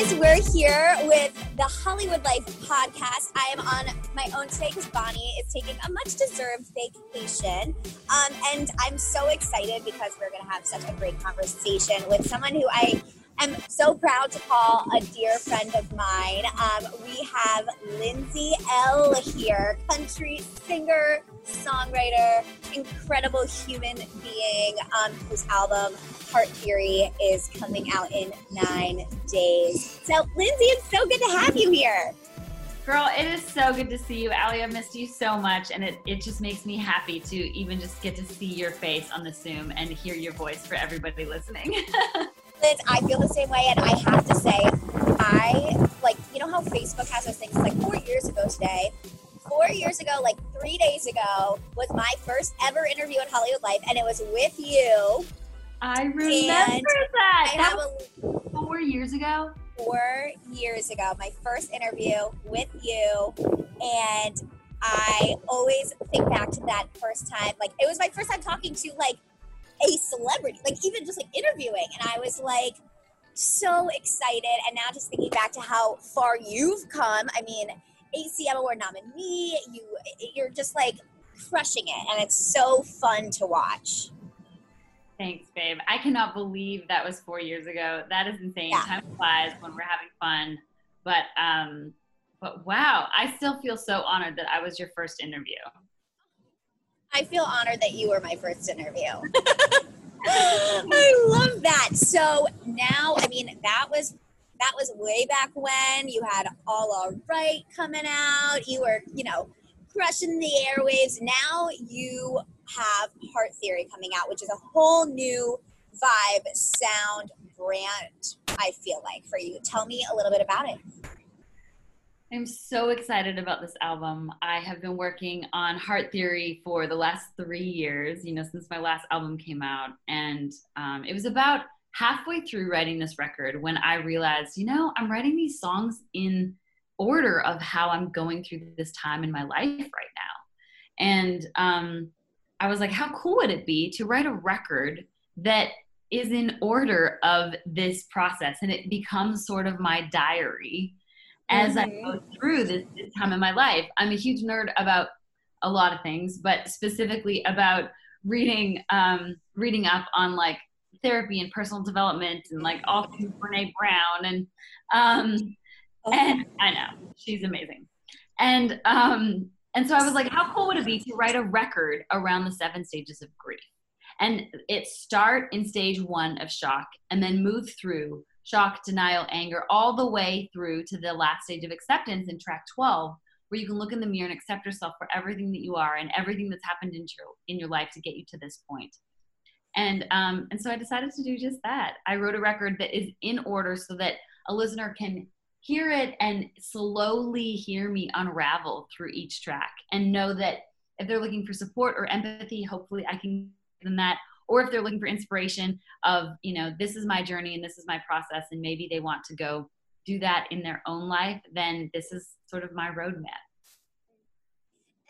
Guys, we're here with the Hollywood Life podcast. I am on my own today because Bonnie is taking a much deserved vacation. Um, and I'm so excited because we're going to have such a great conversation with someone who I am so proud to call a dear friend of mine. Um, we have Lindsay Ell here, country singer, songwriter, incredible human being, um, whose album Heart Theory is coming out in nine days. So, Lindsay, it's so good to have you here. Girl, it is so good to see you. Allie, I missed you so much, and it, it just makes me happy to even just get to see your face on the Zoom and hear your voice for everybody listening. Liz, I feel the same way, and I have to say, I like you know how Facebook has those things like four years ago today. Four years ago, like three days ago, was my first ever interview in Hollywood Life, and it was with you. I remember And that. I that have was a four years ago. four years ago, my first interview with you, and I always think back to that first time. Like it was my first time talking to like a celebrity, like even just like interviewing, and I was like so excited. And now just thinking back to how far you've come. I mean, ACM Award nominee. You you're just like crushing it, and it's so fun to watch. Thanks, babe. I cannot believe that was four years ago. That is insane. Yeah. Time flies when we're having fun. But um, but wow, I still feel so honored that I was your first interview. I feel honored that you were my first interview. I love that. So now, I mean, that was that was way back when you had All All Right coming out. You were, you know, crushing the airwaves. Now you have Heart Theory coming out, which is a whole new vibe, sound, brand. I feel like for you. Tell me a little bit about it. I'm so excited about this album. I have been working on Heart Theory for the last three years, you know, since my last album came out. And um, it was about halfway through writing this record when I realized, you know, I'm writing these songs in order of how I'm going through this time in my life right now. And um, I was like, how cool would it be to write a record that is in order of this process and it becomes sort of my diary as I Mhm. go through this, this time in my life. I'm a huge nerd about a lot of things, but specifically about reading um, reading up on like therapy and personal development and like all things Brene Brown and um, and I know she's amazing. And um, and so I was like, how cool would it be to write a record around the seven stages of grief? And it start in stage one of shock and then move through shock, denial, anger, all the way through to the last stage of acceptance in track 12, where you can look in the mirror and accept yourself for everything that you are and everything that's happened in your in your life to get you to this point. And um, and so I decided to do just that. I wrote a record that is in order so that a listener can hear it and slowly hear me unravel through each track and know that if they're looking for support or empathy, hopefully I can give them that. Or if they're looking for inspiration of, you know, this is my journey and this is my process, and maybe they want to go do that in their own life, then this is sort of my roadmap.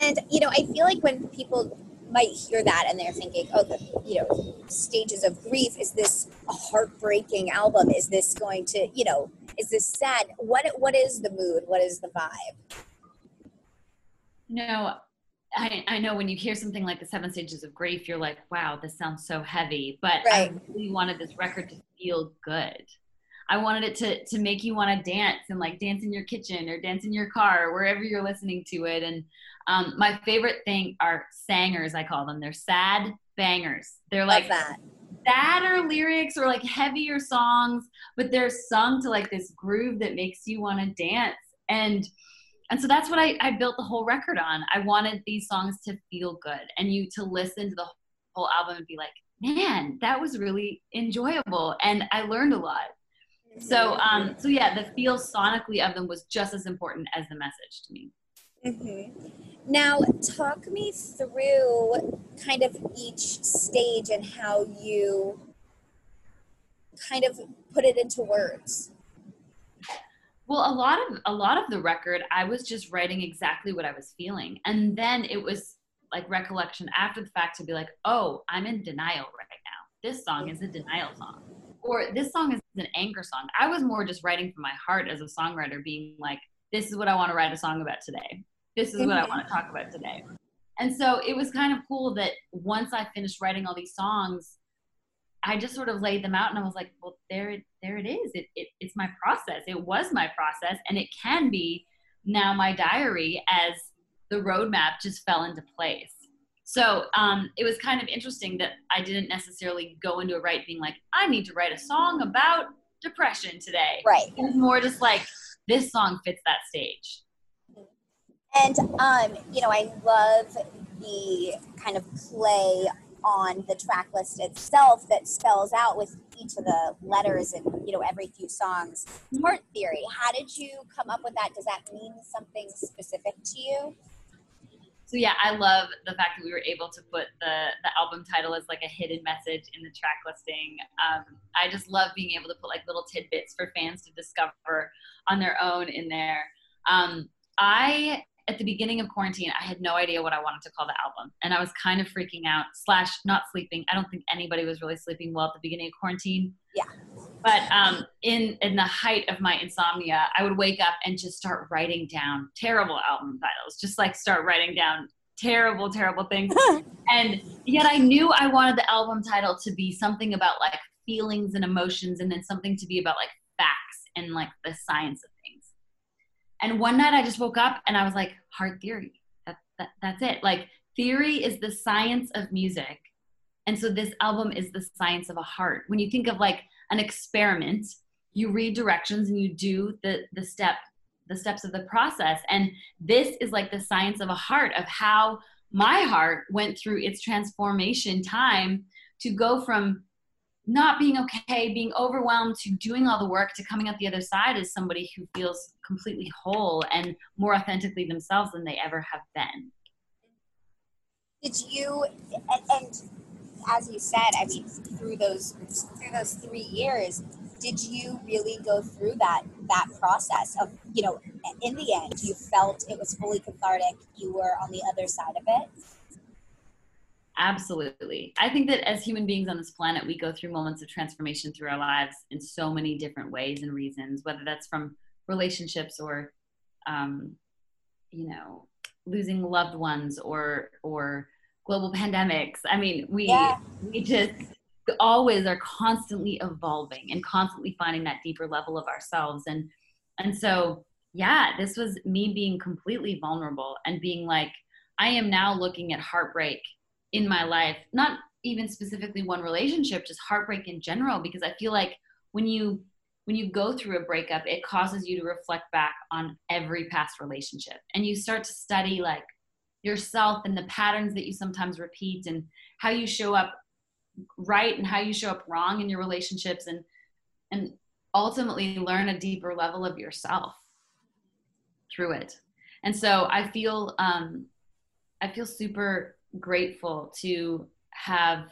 And you know, I feel like when people might hear that and they're thinking, "Oh, the you know stages of grief. Is this a heartbreaking album? Is this going to you know? Is this sad? What what is the mood? What is the vibe?" No, I, I know when you hear something like the seven stages of grief, you're like, wow, this sounds so heavy. But Right. I really wanted this record to feel good. I wanted it to to make you want to dance and like dance in your kitchen or dance in your car or wherever you're listening to it. And um, my favorite thing are sangers, I call them. They're sad bangers. They're Like sadder lyrics or like heavier songs, but they're sung to like this groove that makes you want to dance. And and so that's what I, I built the whole record on. I wanted these songs to feel good and you to listen to the whole album and be like, man, that was really enjoyable. And I learned a lot. So, um, so yeah, the feel sonically of them was just as important as the message to me. Mm-hmm. Now, talk me through kind of each stage and how you kind of put it into words. Well, a lot of a lot of the record, I was just writing exactly what I was feeling, and then it was like recollection after the fact to be like, oh, I'm in denial right now. This song is a denial song, or this song is an anger song. I was more just writing from my heart as a songwriter, being like, this is what I want to write a song about today. This is what I want to talk about today. And so it was kind of cool that once I finished writing all these songs, I just sort of laid them out and I was like, well, there, there it is. It, it, it's my process. It was my process, and it can be now my diary as the roadmap just fell into place. So um, it was kind of interesting that I didn't necessarily go into a write being like, I need to write a song about depression today. Right. It was more just like, this song fits that stage. And um, you know, I love the kind of play on the track list itself that spells out with each of the letters and you know every few songs. Heart theory how did you come up with that? Does that mean something specific to you? So yeah i love the fact that we were able to put the the album title as like a hidden message in the track listing. Um, i just love being able to put like little tidbits for fans to discover on their own in there. Um, i at the beginning of quarantine, I had no idea what I wanted to call the album. And I was kind of freaking out, slash, not sleeping. I don't think anybody was really sleeping well at the beginning of quarantine. Yeah. But um, in, in the height of my insomnia, I would wake up and just start writing down terrible album titles, just like start writing down terrible, terrible things. and yet I knew I wanted the album title to be something about like feelings and emotions, and then something to be about like facts and like the science. And one night I just woke up and I was like, heart theory. That, that, that's it. Like, theory is the science of music. And so this album is the science of a heart. When you think of like an experiment, you read directions and you do the, the step, the steps of the process. And this is like the science of a heart of how my heart went through its transformation time to go from not being okay, being overwhelmed, to doing all the work, to coming out the other side as somebody who feels completely whole and more authentically themselves than they ever have been. Did you, and, and as you said, I mean, through those through those three years, did you really go through that that process of you know, in the end, you felt it was fully cathartic. You were on the other side of it. Absolutely. I think that as human beings on this planet, we go through moments of transformation through our lives in so many different ways and reasons, whether that's from relationships or, um, you know, losing loved ones or, or global pandemics. I mean, we, yeah. we just always are constantly evolving and constantly finding that deeper level of ourselves. And, and so, yeah, this was me being completely vulnerable and being like, I am now looking at heartbreak in my life not even specifically one relationship just heartbreak in general because i feel like when you when you go through a breakup it causes you to reflect back on every past relationship. And you start to study like yourself and the patterns that you sometimes repeat and how you show up right and how you show up wrong in your relationships and and ultimately learn a deeper level of yourself through it. And so i feel um i feel super grateful to have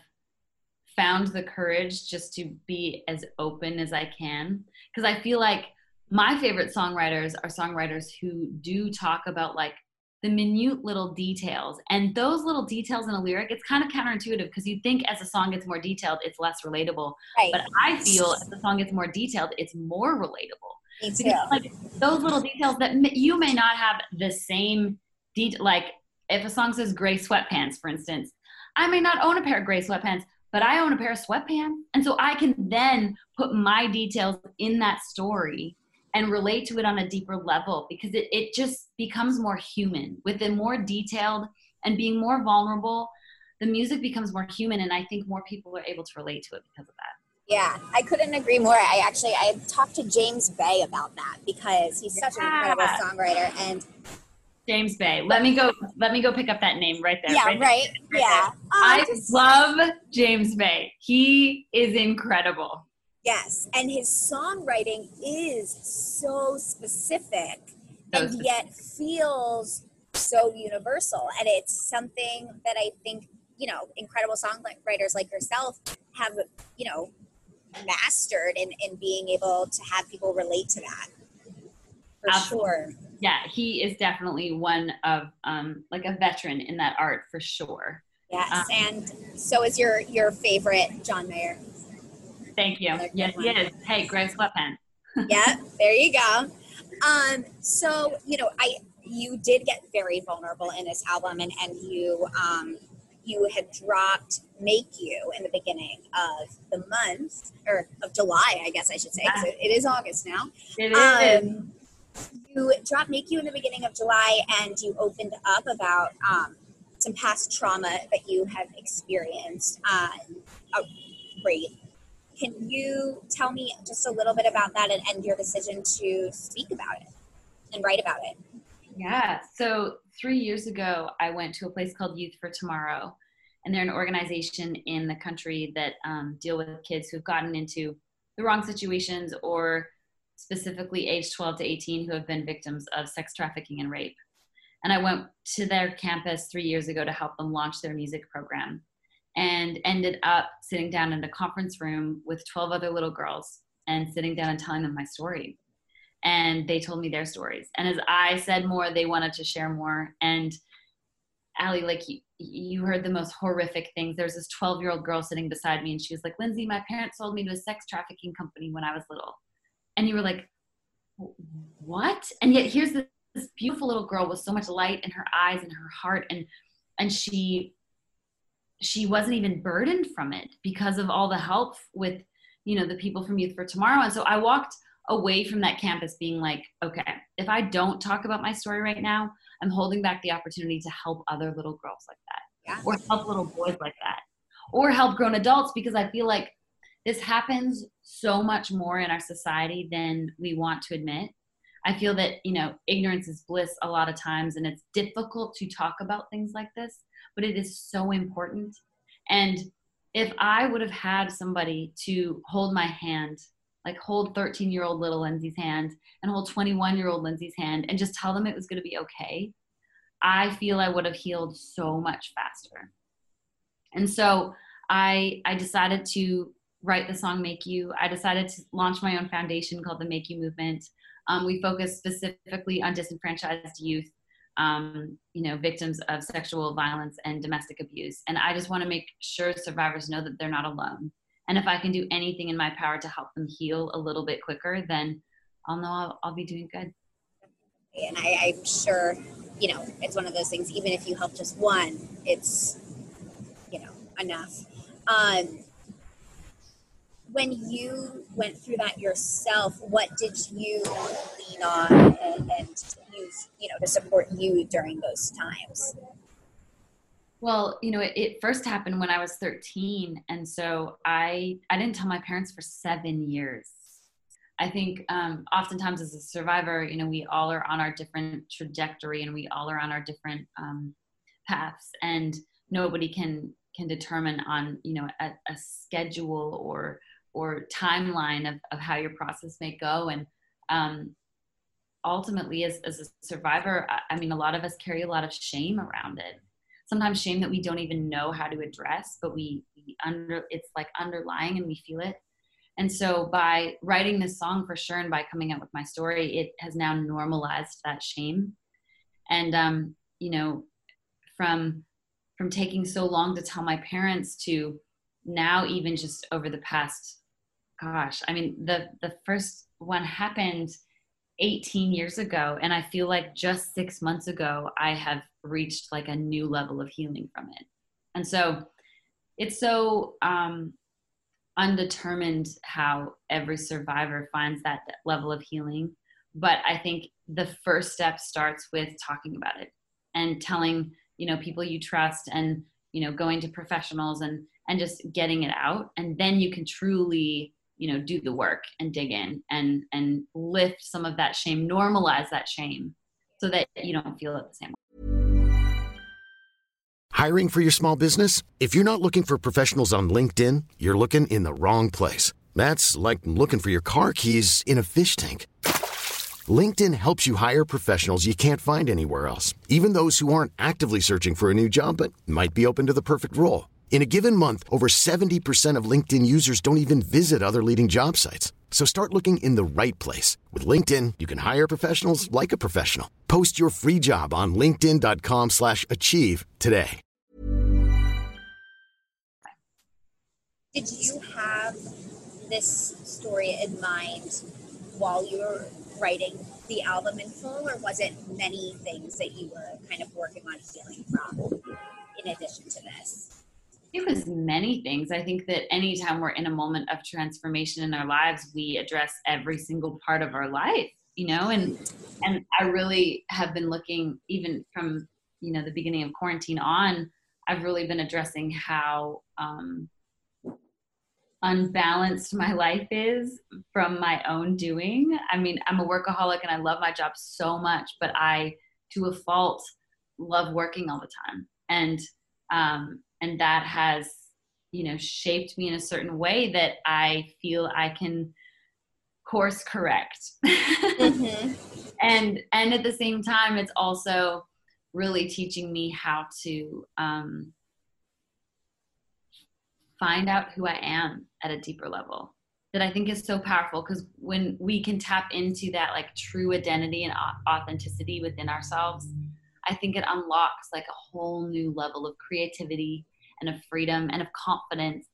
found the courage just to be as open as I can. Because I feel like my favorite songwriters are songwriters who do talk about like the minute little details. And those little details in a lyric, it's kind of counterintuitive because you think as a song gets more detailed, it's less relatable. Right. But I feel as the song gets more detailed, it's more relatable. Because, like those little details that you may not have the same detail, like if a song says gray sweatpants, for instance, I may not own a pair of gray sweatpants, but I own a pair of sweatpants. And so I can then put my details in that story and relate to it on a deeper level because it, it just becomes more human with it more detailed and being more vulnerable. the music becomes more human and i think more people are able to relate to it because of that yeah, I couldn't agree more. I actually I talked to James Bay about that because he's such yeah. an incredible songwriter and James Bay. Let me go. Let me go pick up that name right there. Yeah, right. right, right yeah. Um, I just, love James Bay. He is incredible. Yes, and his songwriting is so specific, so and specific. yet feels so universal. And it's something that I think you know incredible songwriters like yourself have you know mastered in, in being able to have people relate to that for Absolutely. sure yeah he is definitely one of um like a veteran in that art for sure. Yes um, and so is your your favorite john mayer. Thank you. Yes yes hey greg sweatpants yeah there you go. Um so you know i you did get very vulnerable in this album and and you um you had dropped Make You in the beginning of the month, or of July, I guess I should say, because it, it is August now. It is. Um, you dropped Make You in the beginning of July, and you opened up about um, some past trauma that you have experienced uh, rape. Can you tell me just a little bit about that and, and your decision to speak about it and write about it? Yeah. So three years ago, I went to a place called Youth for Tomorrow, and they're an organization in the country that um, deal with kids who've gotten into the wrong situations or specifically age 12 to 18 who have been victims of sex trafficking and rape. And I went to their campus three years ago to help them launch their music program and ended up sitting down in a conference room with 12 other little girls and sitting down and telling them my story and they told me their stories. And as I said more, they wanted to share more. And Allie, like you, you heard the most horrific things. There's this 12 year old girl sitting beside me, and she was like, Lindsay, my parents sold me to a sex trafficking company when I was little. And you were like, what? And yet here's this, this beautiful little girl with so much light in her eyes and her heart, and and she she wasn't even burdened from it because of all the help with you know the people from Youth for Tomorrow. And so I walked away from that campus being like, okay, if I don't talk about my story right now, I'm holding back the opportunity to help other little girls like that, yeah. or help little boys like that, or help grown adults because I feel like this happens so much more in our society than we want to admit. I feel that, you know, ignorance is bliss a lot of times, and it's difficult to talk about things like this, but it is so important. And if I would have had somebody to hold my hand like hold 13 year old little Lindsay's hand and hold 21 year old Lindsay's hand and just tell them it was going to be okay, I feel I would have healed so much faster. And so I I decided to write the song Make You. I decided to launch my own foundation called the Make You Movement. Um, we focus specifically on disenfranchised youth, um, you know, victims of sexual violence and domestic abuse. And I just want to make sure survivors know that they're not alone and if i can do anything in my power to help them heal a little bit quicker then i'll know i'll, I'll be doing good and I, i'm sure you know it's one of those things even if you help just one it's you know enough um, when you went through that yourself what did you lean on and, and use you know to support you during those times well, you know, it, it, first happened when I was 13, and so I I didn't tell my parents for seven years. I think um, oftentimes as a survivor, you know, we all are on our different trajectory, and we all are on our different um, paths, and nobody can can determine on you know a, a schedule or or timeline of, of how your process may go, and um, ultimately, as as a survivor, I, I mean, a lot of us carry a lot of shame around it sometimes shame that we don't even know how to address, but we, we under it's like underlying and we feel it. And so by writing this song for sure and by coming out with my story, it has now normalized that shame. And um, you know, from from taking so long to tell my parents to now even just over the past gosh, I mean the the first one happened 18 years ago and i feel like just six months ago i have reached like a new level of healing from it. And so it's so um, undetermined how every survivor finds that level of healing but i think the first step starts with talking about it and telling you know people you trust and you know going to professionals and and just getting it out. And then you can truly you know do the work and dig in and and lift some of that shame normalize that shame so that you don't feel it the same way. Hiring for your small business? If you're not looking for professionals on linkedin you're looking in the wrong place. That's like looking for your car keys in a fish tank. Linkedin helps you hire professionals you can't find anywhere else even those who aren't actively searching for a new job but might be open to the perfect role in a given month, over 70% of LinkedIn users don't even visit other leading job sites. So start looking in the right place. With LinkedIn, you can hire professionals like a professional. Post your free job on linkedin.com slash achieve today. Did you have this story in mind while you were writing the album in full, or was it many things that you were kind of working on healing from in addition to this? It was many things. I think that anytime we're in a moment of transformation in our lives, we address every single part of our life, you know, and and I really have been looking even from, you know, the beginning of quarantine on, I've really been addressing how um, unbalanced my life is from my own doing. I mean, I'm a workaholic and I love my job so much, but I, to a fault, love working all the time. And um, and that has you know shaped me in a certain way that i feel i can course correct mm-hmm. and and at the same time it's also really teaching me how to um, find out who i am at a deeper level that i think is so powerful because when we can tap into that like true identity and authenticity within ourselves I think it unlocks like a whole new level of creativity and of freedom and of confidence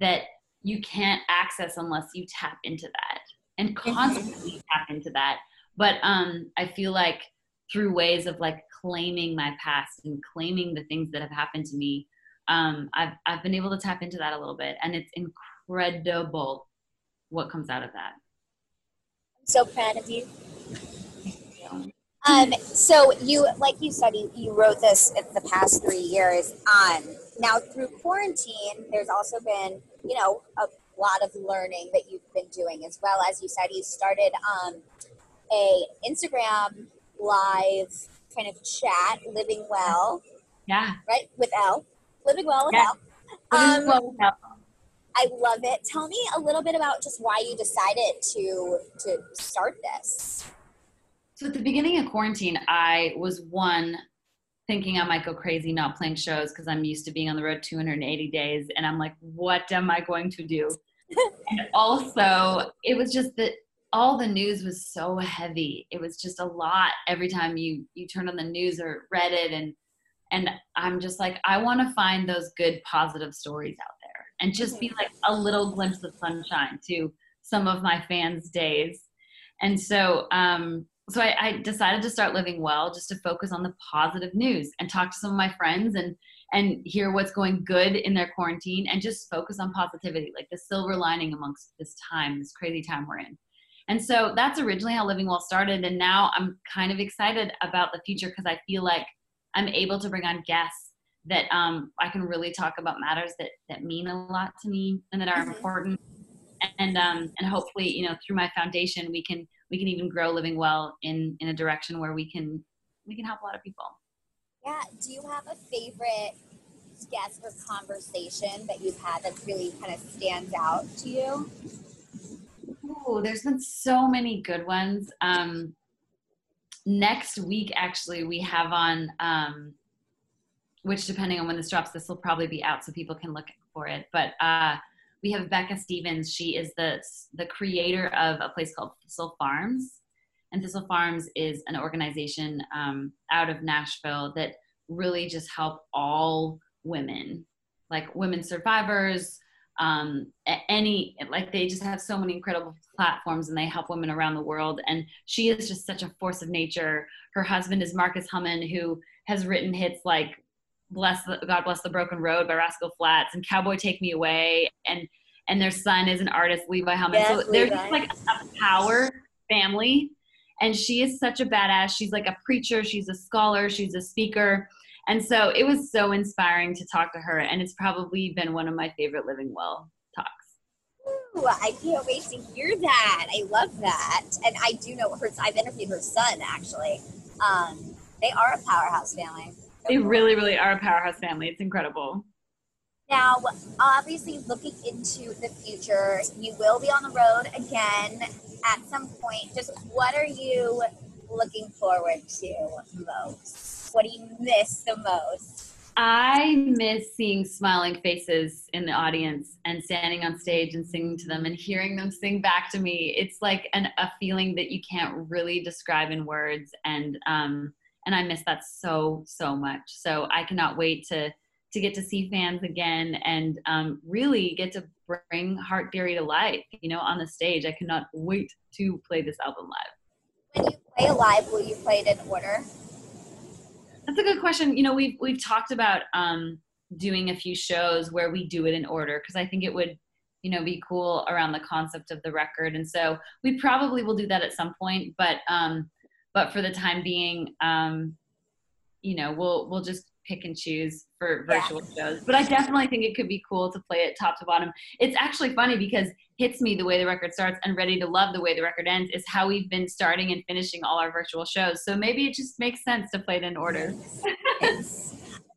that you can't access unless you tap into that and constantly tap into that. But um, I feel like through ways of like claiming my past and claiming the things that have happened to me, um, I've I've been able to tap into that a little bit, and it's incredible what comes out of that. I'm so proud of you. Um, so you, like you said, you, you wrote this in the past three years. Um, now through quarantine, there's also been, you know, a lot of learning that you've been doing as well. As you said, you started um, a Instagram live kind of chat, living well. Yeah. Right with Elle, living well with yeah. Elle. Um, well with Elle. I love it. Tell me a little bit about just why you decided to to start this. So at the beginning of quarantine, I was one thinking I might go crazy not playing shows because I'm used to being on the road 280 days, and I'm like, what am I going to do? and also, it was just that all the news was so heavy. It was just a lot every time you you turned on the news or read it, and and I'm just like, I want to find those good positive stories out there, and just be like a little glimpse of sunshine to some of my fans' days. And so um, so I, I, decided to start living well just to focus on the positive news and talk to some of my friends and and hear what's going good in their quarantine and just focus on positivity like the silver lining amongst this time this crazy time we're in and so that's originally how living well started and now i'm kind of excited about the future because i feel like i'm able to bring on guests that um, i can really talk about matters that that mean a lot to me and that are mm-hmm. important and um, and hopefully you know through my foundation we can we can even grow living well in in a direction where we can we can help a lot of people. Yeah do you have a favorite guest or conversation that you've had that really kind of stands out to you? Oh there's been so many good ones. Um next week actually we have on um which depending on when this drops this will probably be out so people can look for it. But uh we have Becca Stevens. She is the the creator of a place called Thistle Farms, and Thistle Farms is an organization um, out of Nashville that really just help all women, like women survivors, um, any like they just have so many incredible platforms and they help women around the world. And she is just such a force of nature. Her husband is Marcus Hummon, who has written hits like bless the, God bless the broken road by Rascal Flatts and Cowboy Take Me Away and and their son is an artist Levi Hummon. Yes, so they're just like a power family and she is such a badass. She's like a preacher, she's a scholar, she's a speaker And so it was so inspiring to talk to her, and it's probably been one of my favorite Living Well talks. Ooh, I can't wait to hear that. I love that. And I do know her, I've interviewed her son actually. Um, they are a powerhouse family. They really, really are a powerhouse family. It's incredible. Now, obviously, looking into the future, you will be on the road again at some point. Just what are you looking forward to most? What do you miss the most? I miss seeing smiling faces in the audience and standing on stage and singing to them and hearing them sing back to me. It's like an, a feeling that you can't really describe in words, and um, and I miss that so so much. So I cannot wait to to get to see fans again and um, really get to bring Heart Theory to life, you know, on the stage. I cannot wait to play this album live. When you play live, will you play it in order? That's a good question. You know, we've we've talked about um, doing a few shows where we do it in order because I think it would, you know, be cool around the concept of the record. And so we probably will do that at some point. But um, but for the time being, um, you know, we'll we'll just pick and choose for virtual yeah. shows. But I definitely think it could be cool to play it top to bottom. It's actually funny because Hits Me the way the record starts and Ready to Love the way the record ends is how we've been starting and finishing all our virtual shows. So maybe it just makes sense to play it in order.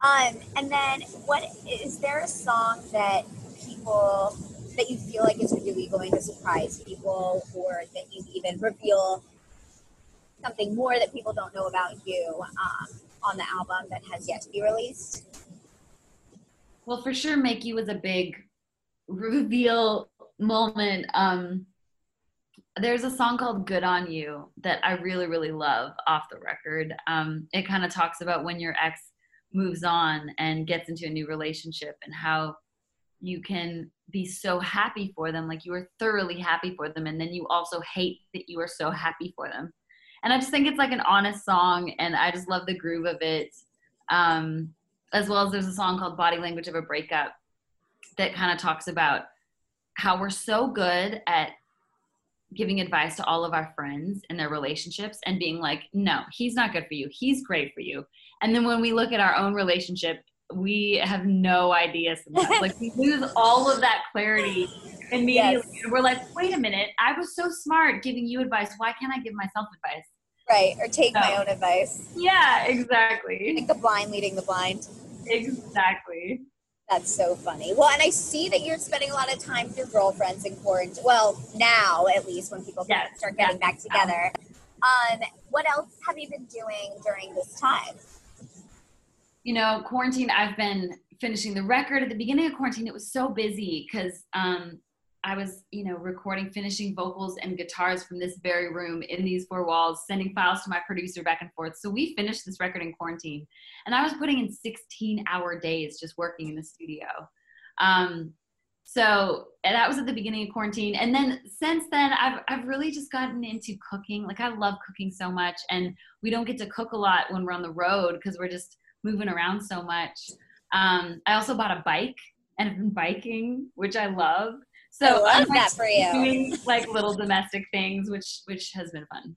um, and then what is there a song that people that you feel like is really going to surprise people or that you even reveal something more that people don't know about you? Um, on the album that has yet to be released? Well, for sure, Make You was a big reveal moment. Um, there's a song called Good on You that I really, really love off the record. Um, it kind of talks about when your ex moves on and gets into a new relationship and how you can be so happy for them, like you are thoroughly happy for them, and then you also hate that you are so happy for them and I just think it's like an honest song, and I just love the groove of it. Um, as well as there's a song called "Body Language of a Breakup" that kind of talks about how we're so good at giving advice to all of our friends in their relationships and being like, no, he's not good for you. He's great for you. And then when we look at our own relationship, we have no idea sometimes. like we lose all of that clarity immediately. Yes. And we're like, wait a minute, I was so smart giving you advice. Why can't I give myself advice? Right, or take so, my own advice. Yeah, exactly. Like the blind leading the blind. Exactly. That's so funny. Well, and I see that you're spending a lot of time with your girlfriends in quarantine. Well, now at least when people yes. start getting yes. back together. Um, what else have you been doing during this time? You know, quarantine. I've been finishing the record at the beginning of quarantine. It was so busy because um, I was, you know, recording, finishing vocals and guitars from this very room in these four walls, sending files to my producer back and forth. So we finished this record in quarantine, and I was putting in 16-hour days just working in the studio. Um, so that was at the beginning of quarantine, and then since then, I've I've really just gotten into cooking. Like I love cooking so much, and we don't get to cook a lot when we're on the road because we're just moving around so much. Um, I also bought a bike and have been biking, which I love. So I love I'm that for you. Doing like little domestic things, which which has been fun.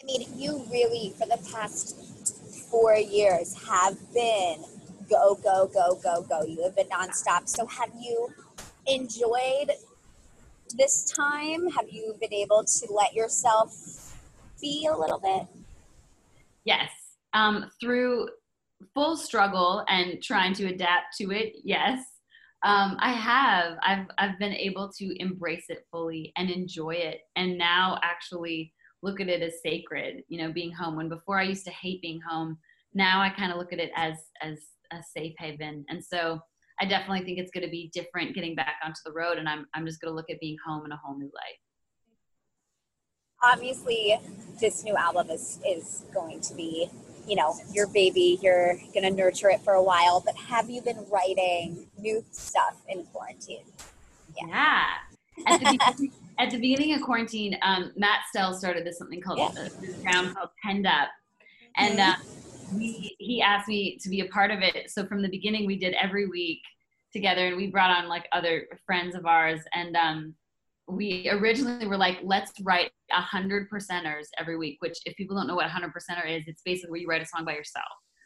I mean, you really for the past four years have been go go go go go. You have been nonstop. So have you enjoyed this time? Have you been able to let yourself be a little bit? Yes. Um, through full struggle and trying to adapt to it, yes. Um, I have. I've I've been able to embrace it fully and enjoy it, and now actually look at it as sacred. You know, being home. When before I used to hate being home, now I kind of look at it as as a safe haven. And so I definitely think it's going to be different getting back onto the road, and I'm I'm just going to look at being home in a whole new light. Obviously, this new album is is going to be you know, your baby, you're going to nurture it for a while, but have you been writing new stuff in quarantine? Yeah. yeah. At, the beginning, at the beginning of quarantine, um, Matt Stell started this something called yeah. this round called Penned Up. And mm-hmm. uh, we, he asked me to be a part of it. So from the beginning, we did every week together and we brought on like other friends of ours. And um, we originally were like, let's write a hundred percenters every week, which if people don't know what a hundred percenter is, it's basically where you write a song by yourself.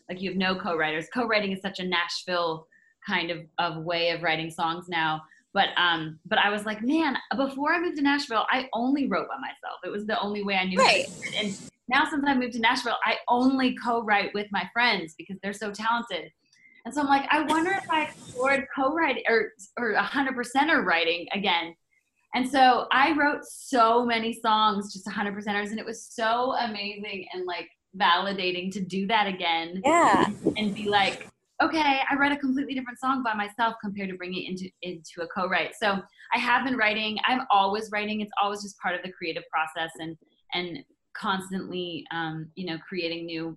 like you have no co-writers. Co-writing is such a Nashville kind of, of way of writing songs now. But um, but I was like, man, before I moved to Nashville, I only wrote by myself. It was the only way I knew. Right. And now since I moved to Nashville, I only co-write with my friends because they're so talented. And so I'm like, I wonder if I explored co-writing or or 100 percenter writing again. And so I wrote so many songs, just 100 percenters, and it was so amazing and like validating to do that again. Yeah. And be like, okay, I write a completely different song by myself compared to bringing it into into a co-write. So I have been writing. I'm always writing. It's always just part of the creative process and and constantly, um, you know, creating new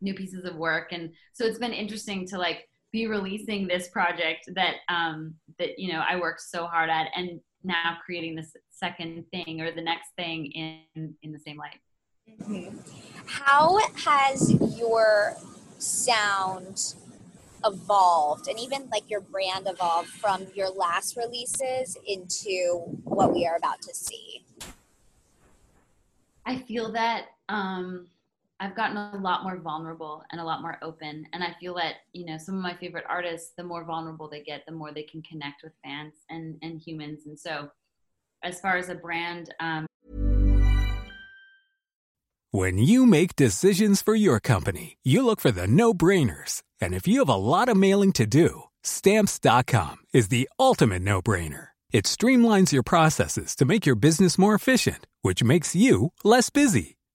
new pieces of work. And so it's been interesting to like be releasing this project that um, that you know I worked so hard at, and now creating this second thing or the next thing in in the same light. Mm-hmm. How has your sound evolved and even like your brand evolved from your last releases into what we are about to see? I feel that um, I've gotten a lot more vulnerable and a lot more open. And I feel that, you know, some of my favorite artists, the more vulnerable they get, the more they can connect with fans and, and humans. And so, as far as a brand, um, when you make decisions for your company, you look for the no brainers. And if you have a lot of mailing to do, stamps.com is the ultimate no brainer. It streamlines your processes to make your business more efficient, which makes you less busy.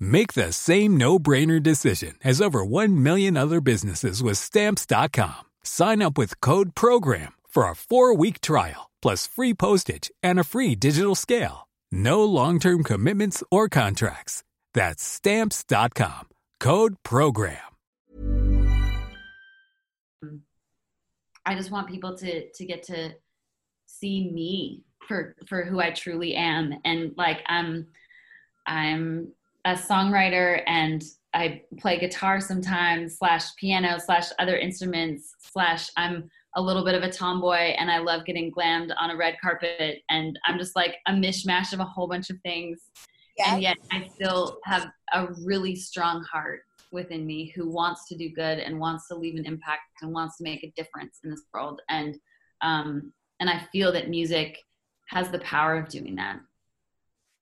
Make the same no-brainer decision as over 1 million other businesses with stamps.com. Sign up with code program for a 4-week trial plus free postage and a free digital scale. No long-term commitments or contracts. That's stamps.com. Code program. I just want people to to get to see me for for who I truly am and like I'm I'm a songwriter and I play guitar sometimes slash piano slash other instruments slash I'm a little bit of a tomboy and I love getting glammed on a red carpet and I'm just like a mishmash of a whole bunch of things yeah. and yet I still have a really strong heart within me who wants to do good and wants to leave an impact and wants to make a difference in this world and um, and I feel that music has the power of doing that.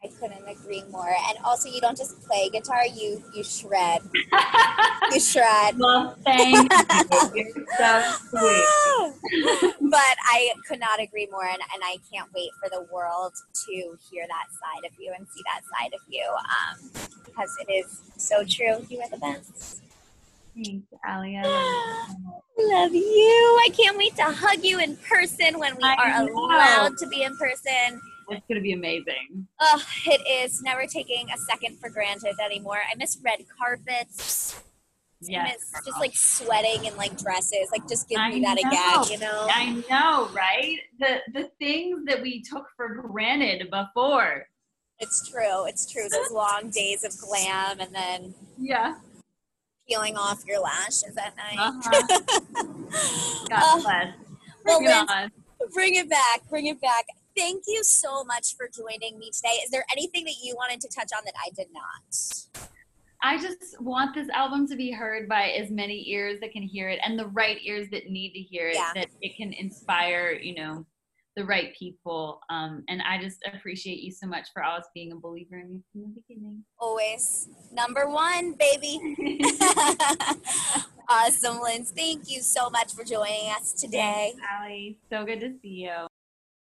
I couldn't agree more. And also, you don't just play guitar; you you shred. you shred. Well, thank you. so sweet. but I could not agree more, and, and I can't wait for the world to hear that side of you and see that side of you, um, because it is so true. You are the best. Thanks, Ali. I love you. love you. I can't wait to hug you in person when we I are know. allowed to be in person. It's going to be amazing. Oh, it is. Never taking a second for granted anymore. I miss red carpets. Yeah. Just like sweating in like dresses. Like just give I me that know. again, you know? I know, right? The the things that we took for granted before. It's true. It's true. Those long days of glam and then Yeah peeling off your lashes at night. Uh-huh. God bless. Bring well, it on. Bring it back. Bring it back. Thank you so much for joining me today. Is there anything that you wanted to touch on that I did not? I just want this album to be heard by as many ears that can hear it and the right ears that need to hear it, yeah. that it can inspire, you know, the right people. Um, and I just appreciate you so much for always being a believer in me from the beginning. Always. Number one, baby. awesome, Linz. Thank you so much for joining us today. Thanks, Ali. So good to see you.